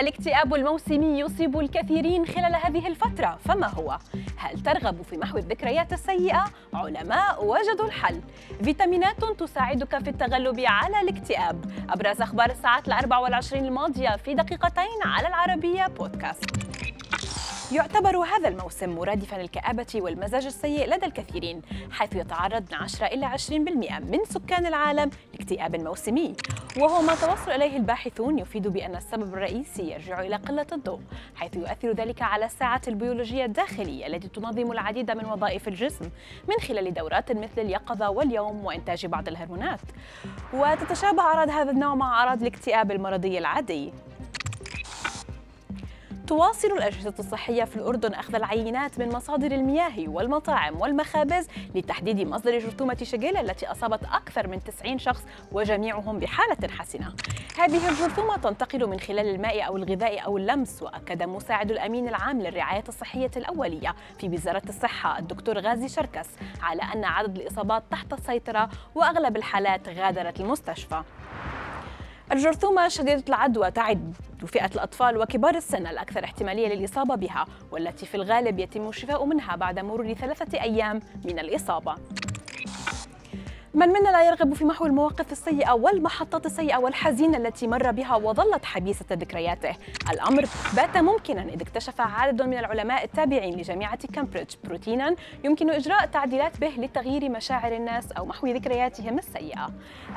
الاكتئاب الموسمي يصيب الكثيرين خلال هذه الفترة. فما هو؟ هل ترغب في محو الذكريات السيئة؟ علماء وجدوا الحل. فيتامينات تساعدك في التغلب على الاكتئاب. أبرز أخبار الساعات الأربع والعشرين الماضية في دقيقتين على العربية بودكاست. يعتبر هذا الموسم مرادفا للكآبة والمزاج السيء لدى الكثيرين حيث يتعرض من 10 إلى 20% من سكان العالم لاكتئاب موسمي. وهو ما توصل إليه الباحثون يفيد بأن السبب الرئيسي يرجع إلى قلة الضوء حيث يؤثر ذلك على الساعات البيولوجية الداخلية التي تنظم العديد من وظائف الجسم من خلال دورات مثل اليقظة واليوم وإنتاج بعض الهرمونات. وتتشابه أعراض هذا النوع مع أعراض الاكتئاب المرضي العادي. تواصل الأجهزة الصحية في الأردن أخذ العينات من مصادر المياه والمطاعم والمخابز لتحديد مصدر جرثومة شجيلة التي أصابت أكثر من 90 شخص وجميعهم بحالة حسنة. هذه الجرثومة تنتقل من خلال الماء أو الغذاء أو اللمس وأكد مساعد الأمين العام للرعاية الصحية الأولية في وزارة الصحة الدكتور غازي شركس على أن عدد الإصابات تحت السيطرة وأغلب الحالات غادرت المستشفى. الجرثومة شديدة العدوى تعد فئة الأطفال وكبار السن الأكثر احتمالية للإصابة بها والتي في الغالب يتم الشفاء منها بعد مرور ثلاثة أيام من الإصابة. من منا لا يرغب في محو المواقف السيئة والمحطات السيئة والحزينة التي مر بها وظلت حبيسة ذكرياته. الأمر بات ممكنا إذ اكتشف عدد من العلماء التابعين لجامعة كامبريدج. بروتينا يمكن إجراء تعديلات به لتغيير مشاعر الناس أو محو ذكرياتهم السيئة.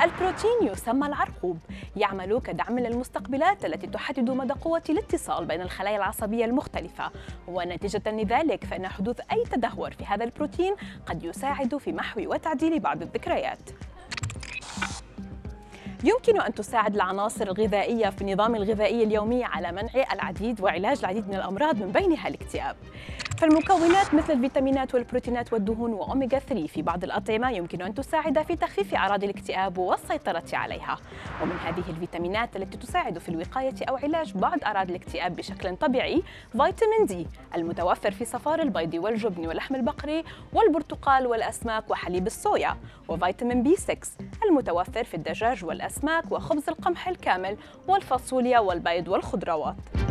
البروتين يسمى العرقوب. يعمل كدعم للمستقبلات التي تحدد مدى قوة الاتصال بين الخلايا العصبية المختلفة. ونتيجة لذلك فإن حدوث أي تدهور في هذا البروتين قد يساعد في محو وتعديل بعض الذكريات. الحياة يمكن أن تساعد العناصر الغذائية في النظام الغذائي اليومي على منع العديد وعلاج العديد من الأمراض من بينها الاكتئاب. فالمكونات مثل الفيتامينات والبروتينات والدهون وأوميغا 3 في بعض الأطعمة يمكن أن تساعد في تخفيف أعراض الاكتئاب والسيطرة عليها. ومن هذه الفيتامينات التي تساعد في الوقاية أو علاج بعض أعراض الاكتئاب بشكل طبيعي فيتامين دي المتوفر في صفار البيض والجبن واللحم البقري والبرتقال والأسماك وحليب الصويا وفيتامين بي 6 المتوفر في الدجاج والأسماك وخبز القمح الكامل والفاصوليا والبيض والخضروات.